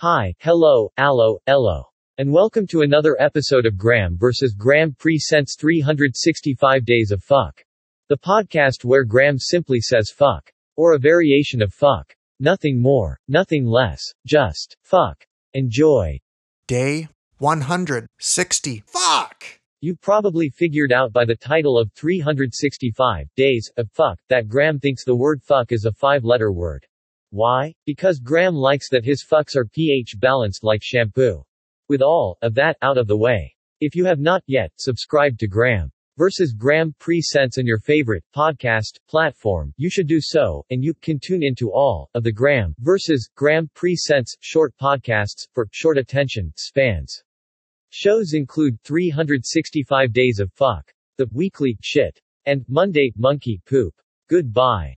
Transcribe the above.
Hi, hello, allo, ello. And welcome to another episode of Graeme vs. Graeme Presents 365 Days of Fuck. The podcast where Graeme simply says fuck. Or a variation of fuck. Nothing more, nothing less, just fuck. Enjoy. Day 160. Fuck! You probably figured out by the title of 365 Days of Fuck that Graeme thinks the word fuck is a five letter word. Why? Because Graeme likes that his fucks are pH balanced like shampoo. With all of that out of the way. If you have not yet subscribed to Graeme versus Graeme Presents on your favorite podcast platform, you should do so, and you can tune into all of the Graeme versus Graeme Presents short podcasts for short attention spans. Shows include 365 Days of Fuck, The Weekly Shit, and Monday Monkey Poop. Goodbye.